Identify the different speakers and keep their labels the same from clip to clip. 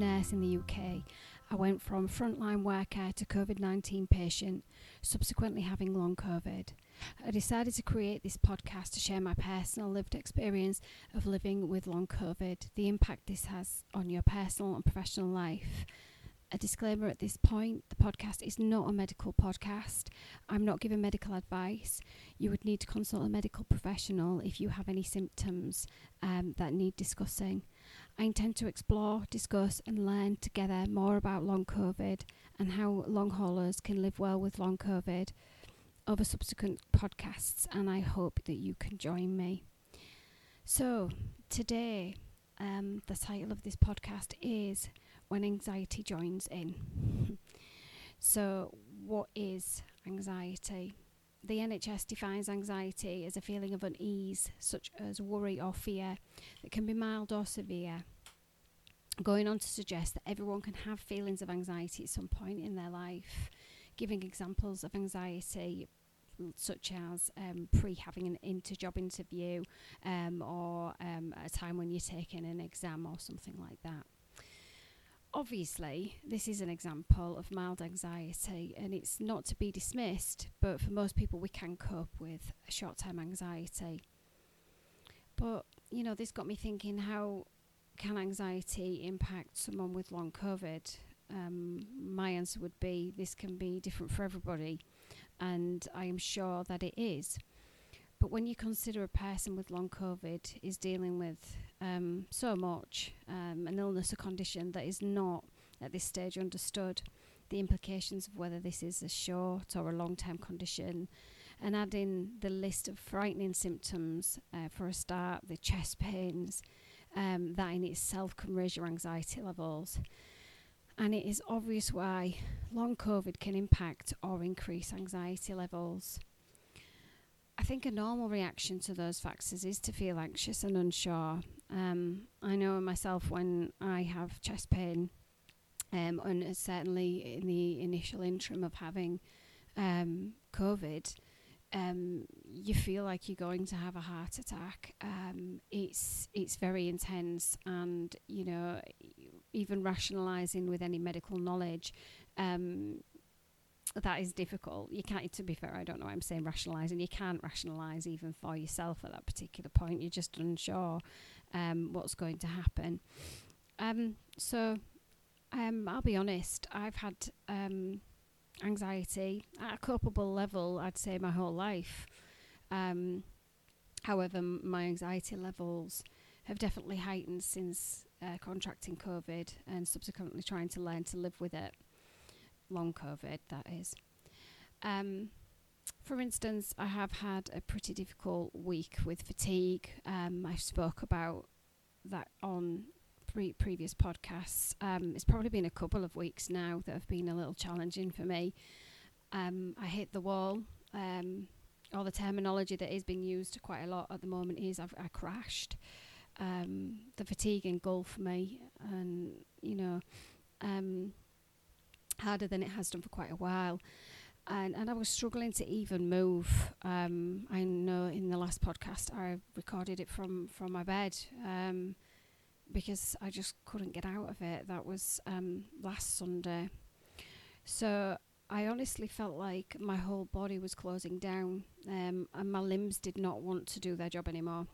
Speaker 1: nurse in the UK. I went from frontline worker to COVID 19 patient, subsequently having long COVID. I decided to create this podcast to share my personal lived experience of living with long COVID, the impact this has on your personal and professional life. A disclaimer at this point the podcast is not a medical podcast. I'm not giving medical advice. You would need to consult a medical professional if you have any symptoms um, that need discussing. I intend to explore, discuss, and learn together more about long COVID and how long haulers can live well with long COVID over subsequent podcasts, and I hope that you can join me. So, today, um, the title of this podcast is When Anxiety Joins In. so, what is anxiety? The NHS defines anxiety as a feeling of unease, such as worry or fear, that can be mild or severe. Going on to suggest that everyone can have feelings of anxiety at some point in their life, giving examples of anxiety such as um, pre having an inter job interview um, or um, a time when you're taking an exam or something like that. Obviously, this is an example of mild anxiety and it's not to be dismissed, but for most people, we can cope with short term anxiety. But, you know, this got me thinking how can anxiety impact someone with long COVID? Um, my answer would be this can be different for everybody and I am sure that it is. But when you consider a person with long COVID is dealing with um, so much, um, an illness or condition that is not at this stage understood, the implications of whether this is a short or a long term condition, and adding the list of frightening symptoms uh, for a start, the chest pains, um, that in itself can raise your anxiety levels. And it is obvious why long COVID can impact or increase anxiety levels. I think a normal reaction to those factors is to feel anxious and unsure. Um, I know myself when I have chest pain, um, and certainly in the initial interim of having um, COVID, um, you feel like you're going to have a heart attack. Um, it's it's very intense, and you know, even rationalising with any medical knowledge, um, that is difficult. You can't. To be fair, I don't know. Why I'm saying rationalising. You can't rationalise even for yourself at that particular point. You're just unsure um, what's going to happen. Um, so, um, I'll be honest. I've had um, anxiety at a culpable level, I'd say, my whole life. Um, however, my anxiety levels have definitely heightened since uh, contracting COVID and subsequently trying to learn to live with it. Long COVID, that is. Um, for instance, I have had a pretty difficult week with fatigue. Um, I spoke about that on pre- previous podcasts. Um, it's probably been a couple of weeks now that have been a little challenging for me. Um, I hit the wall. Um, all the terminology that is being used quite a lot at the moment is I've I crashed. Um, the fatigue engulfed me, and you know, um, harder than it has done for quite a while. And, and I was struggling to even move. Um, I know in the last podcast I recorded it from, from my bed. Um, because I just couldn't get out of it. That was um, last Sunday. So I honestly felt like my whole body was closing down um, and my limbs did not want to do their job anymore.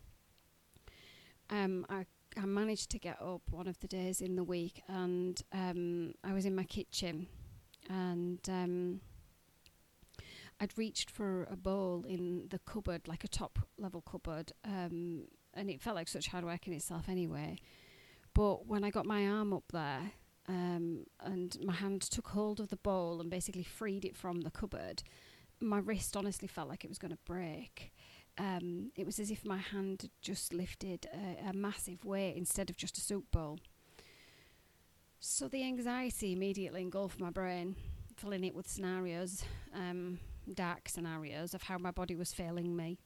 Speaker 1: Um, I, I managed to get up one of the days in the week and um, I was in my kitchen and um, I'd reached for a bowl in the cupboard, like a top level cupboard, um, and it felt like such hard work in itself anyway. But when I got my arm up there um, and my hand took hold of the bowl and basically freed it from the cupboard, my wrist honestly felt like it was going to break. Um, it was as if my hand had just lifted a, a massive weight instead of just a soup bowl. So the anxiety immediately engulfed my brain, filling it with scenarios, um, dark scenarios of how my body was failing me.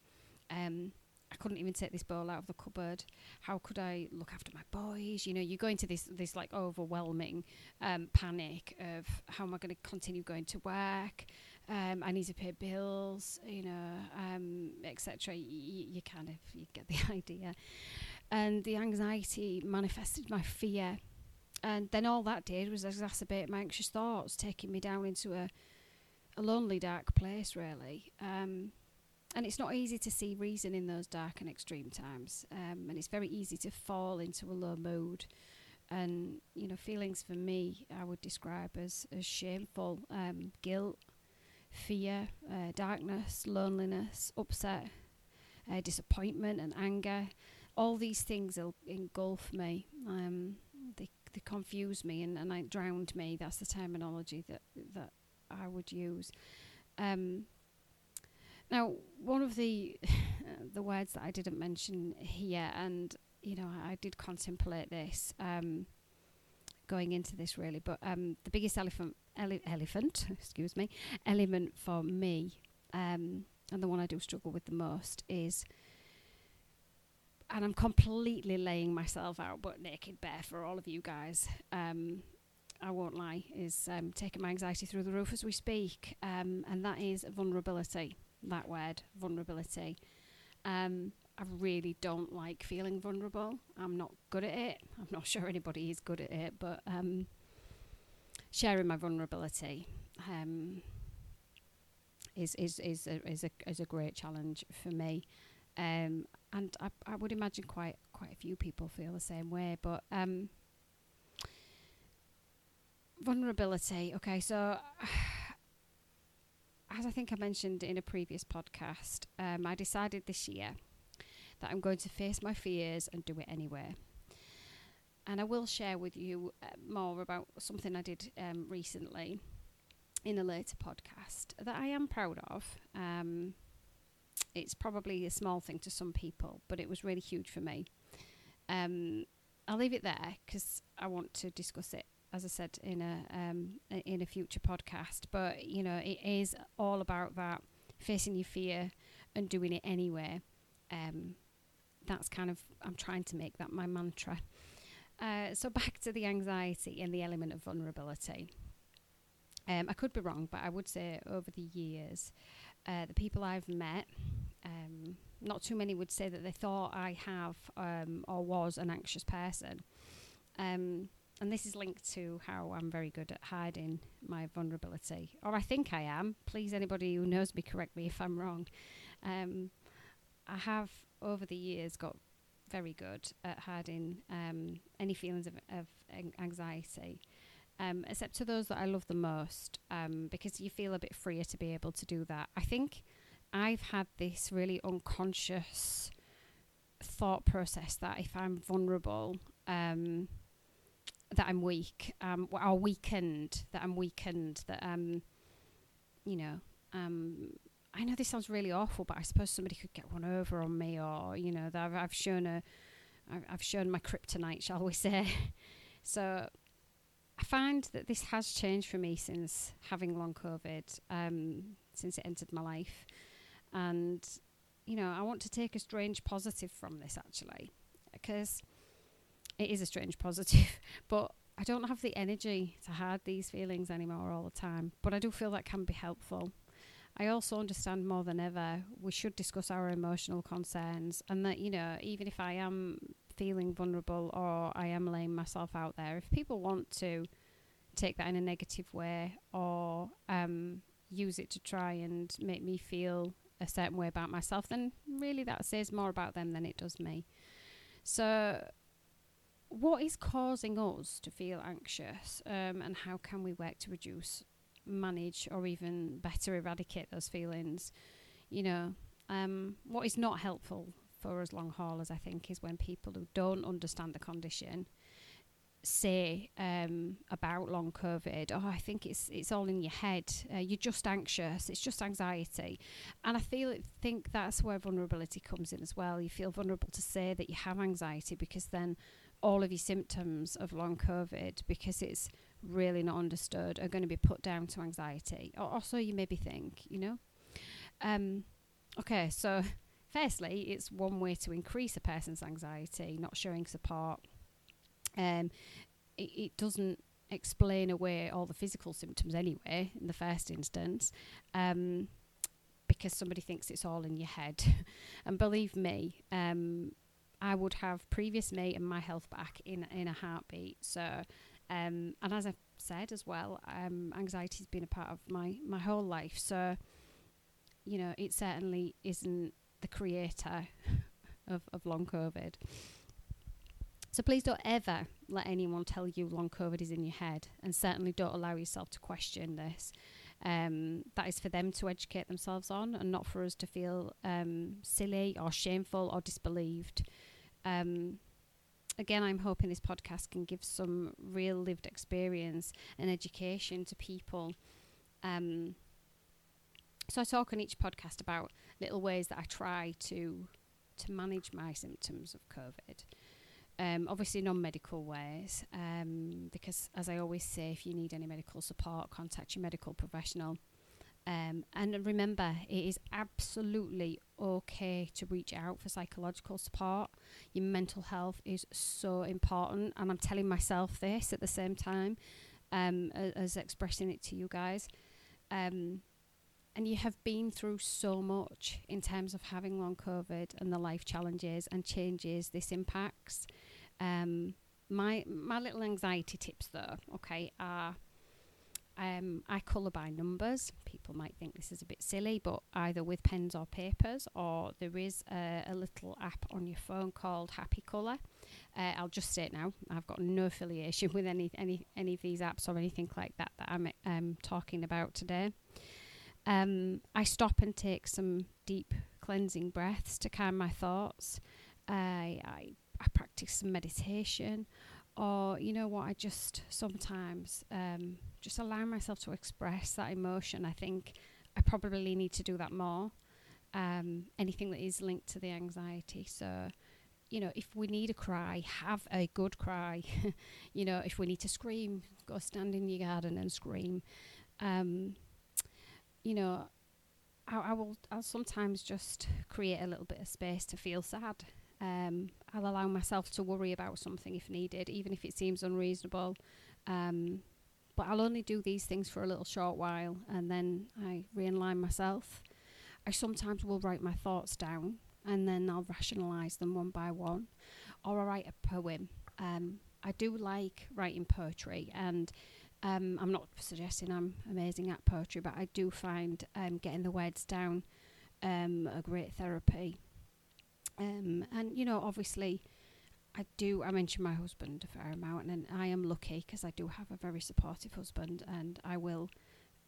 Speaker 1: Um, I couldn't even take this bowl out of the cupboard. How could I look after my boys? You know, you go into this this like overwhelming um, panic of how am I going to continue going to work? Um, I need to pay bills, you know, um, etc. Y- you kind of you get the idea. And the anxiety manifested my fear and then all that did was exacerbate my anxious thoughts, taking me down into a, a lonely, dark place, really. Um, and it's not easy to see reason in those dark and extreme times. Um, and it's very easy to fall into a low mood. And, you know, feelings for me, I would describe as, as shameful, um, guilt, fear, uh, darkness, loneliness, upset, uh, disappointment, and anger. All these things will engulf me. Um, they, they confuse me and, and like drowned me. That's the terminology that, that I would use. Um, now, one of the the words that I didn't mention here, and you know, I, I did contemplate this um, going into this really, but um, the biggest elephant, ele- elephant, excuse me, element for me, um, and the one I do struggle with the most is, and I'm completely laying myself out, but naked bare for all of you guys. Um, I won't lie, is um, taking my anxiety through the roof as we speak, um, and that is vulnerability that word, vulnerability. Um, I really don't like feeling vulnerable. I'm not good at it. I'm not sure anybody is good at it, but um, sharing my vulnerability um, is is is a, is a is a great challenge for me. Um, and I, I would imagine quite quite a few people feel the same way. But um, vulnerability. Okay, so as I think I mentioned in a previous podcast, um, I decided this year that I'm going to face my fears and do it anyway. And I will share with you uh, more about something I did um, recently in a later podcast that I am proud of. Um, it's probably a small thing to some people, but it was really huge for me. Um, I'll leave it there because I want to discuss it as I said in a um, in a future podcast. But you know, it is all about that facing your fear and doing it anyway. Um, that's kind of I'm trying to make that my mantra. Uh, so back to the anxiety and the element of vulnerability. Um, I could be wrong, but I would say over the years, uh, the people I've met, um, not too many would say that they thought I have um, or was an anxious person. Um, and this is linked to how I'm very good at hiding my vulnerability, or I think I am. Please, anybody who knows me, correct me if I'm wrong. Um, I have over the years got very good at hiding um, any feelings of, of anxiety, um, except to those that I love the most, um, because you feel a bit freer to be able to do that. I think I've had this really unconscious thought process that if I'm vulnerable, um, that I'm weak, um, or weakened, that I'm weakened, that um, you know, um, I know this sounds really awful, but I suppose somebody could get one over on me, or you know, that I've, I've shown a, I've shown my kryptonite, shall we say? so I find that this has changed for me since having long COVID, um, since it entered my life, and you know, I want to take a strange positive from this actually, because it is a strange positive, but I don't have the energy to hide these feelings anymore all the time. But I do feel that can be helpful. I also understand more than ever we should discuss our emotional concerns and that, you know, even if I am feeling vulnerable or I am laying myself out there, if people want to take that in a negative way or um, use it to try and make me feel a certain way about myself, then really that says more about them than it does me. So what is causing us to feel anxious um, and how can we work to reduce, manage, or even better eradicate those feelings? You know, um, what is not helpful for us long haulers, I think, is when people who don't understand the condition say um, about long COVID, oh, I think it's it's all in your head. Uh, you're just anxious. It's just anxiety, and I feel think that's where vulnerability comes in as well. You feel vulnerable to say that you have anxiety because then all of your symptoms of long COVID because it's really not understood are going to be put down to anxiety. Also, you maybe think, you know. Um, okay, so firstly, it's one way to increase a person's anxiety, not showing support. Um, it, it doesn't explain away all the physical symptoms anyway, in the first instance. Um, because somebody thinks it's all in your head. and believe me, um, I would have previous me and my health back in in a heartbeat. So Um, and as I've said as well, um, anxiety's been a part of my, my whole life. So, you know, it certainly isn't the creator of, of long COVID. So please don't ever let anyone tell you long COVID is in your head, and certainly don't allow yourself to question this. Um, that is for them to educate themselves on, and not for us to feel um, silly or shameful or disbelieved. Um, again, I'm hoping this podcast can give some real lived experience and education to people. Um, so I talk on each podcast about little ways that I try to to manage my symptoms of COVID. Um, obviously, non medical ways, um, because as I always say, if you need any medical support, contact your medical professional. Um, and remember, it is absolutely okay to reach out for psychological support. Your mental health is so important, and I'm telling myself this at the same time um, as, as, expressing it to you guys. Um, and you have been through so much in terms of having long COVID and the life challenges and changes this impacts. Um, my my little anxiety tips though, okay, are um, I colour by numbers. People might think this is a bit silly, but either with pens or papers, or there is a, a little app on your phone called Happy Colour. Uh, I'll just say it now. I've got no affiliation with any any any of these apps or anything like that that I'm um, talking about today. Um, I stop and take some deep cleansing breaths to calm my thoughts. I, I, I practice some meditation, or you know what, I just sometimes um, just allow myself to express that emotion. I think I probably need to do that more. Um, anything that is linked to the anxiety. So, you know, if we need a cry, have a good cry. you know, if we need to scream, go stand in your garden and scream. Um, you know, I, I, will. I'll sometimes just create a little bit of space to feel sad. Um, I'll allow myself to worry about something if needed, even if it seems unreasonable. Um, but I'll only do these things for a little short while, and then I realign myself. I sometimes will write my thoughts down, and then I'll rationalise them one by one, or I write a poem. Um, I do like writing poetry, and um, I'm not suggesting I'm amazing at poetry, but I do find um, getting the words down um, a great therapy. Um, and you know, obviously, I do. I mentioned my husband a fair amount, and I am lucky because I do have a very supportive husband, and I will,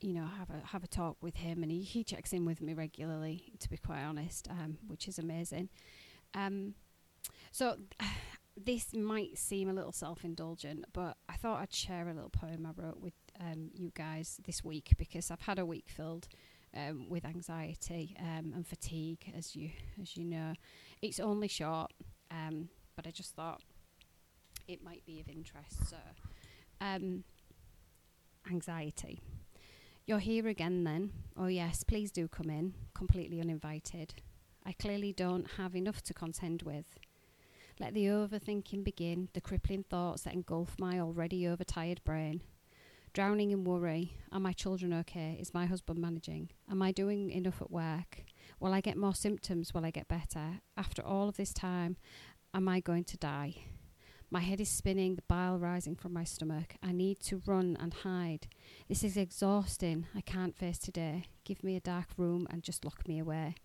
Speaker 1: you know, have a have a talk with him, and he, he checks in with me regularly. To be quite honest, um, which is amazing. Um, so this might seem a little self indulgent, but I thought I'd share a little poem I wrote with um, you guys this week because I've had a week filled um, with anxiety um, and fatigue, as you as you know. It's only short, um, but I just thought it might be of interest. So, um, anxiety. You're here again, then. Oh yes, please do come in, completely uninvited. I clearly don't have enough to contend with. Let the overthinking begin, the crippling thoughts that engulf my already overtired brain. Drowning in worry. Are my children okay? Is my husband managing? Am I doing enough at work? Will I get more symptoms? Will I get better? After all of this time, am I going to die? My head is spinning, the bile rising from my stomach. I need to run and hide. This is exhausting. I can't face today. Give me a dark room and just lock me away.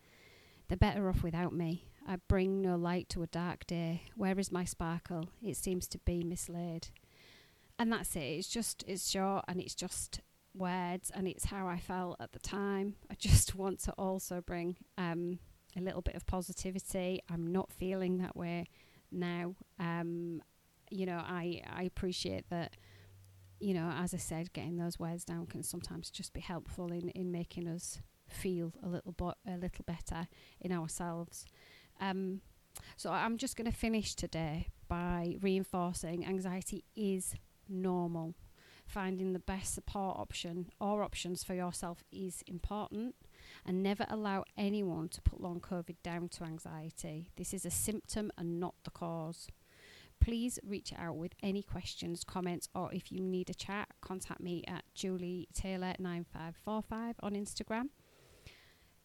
Speaker 1: They're better off without me. I bring no light to a dark day. Where is my sparkle? It seems to be mislaid. And that's it. It's just, it's short and it's just words and it's how I felt at the time. I just want to also bring um, a little bit of positivity. I'm not feeling that way now. Um, you know, I, I appreciate that, you know, as I said, getting those words down can sometimes just be helpful in, in making us feel a little, bo- a little better in ourselves. Um, so I'm just going to finish today by reinforcing anxiety is normal. Finding the best support option or options for yourself is important and never allow anyone to put long COVID down to anxiety. This is a symptom and not the cause. Please reach out with any questions, comments, or if you need a chat, contact me at Julie Taylor9545 on Instagram.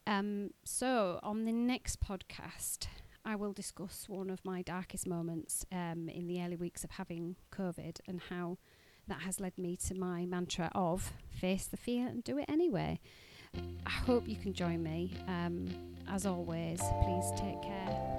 Speaker 1: Um, so, on the next podcast, I will discuss one of my darkest moments um, in the early weeks of having COVID and how that has led me to my mantra of face the fear and do it anyway. I hope you can join me. Um, as always, please take care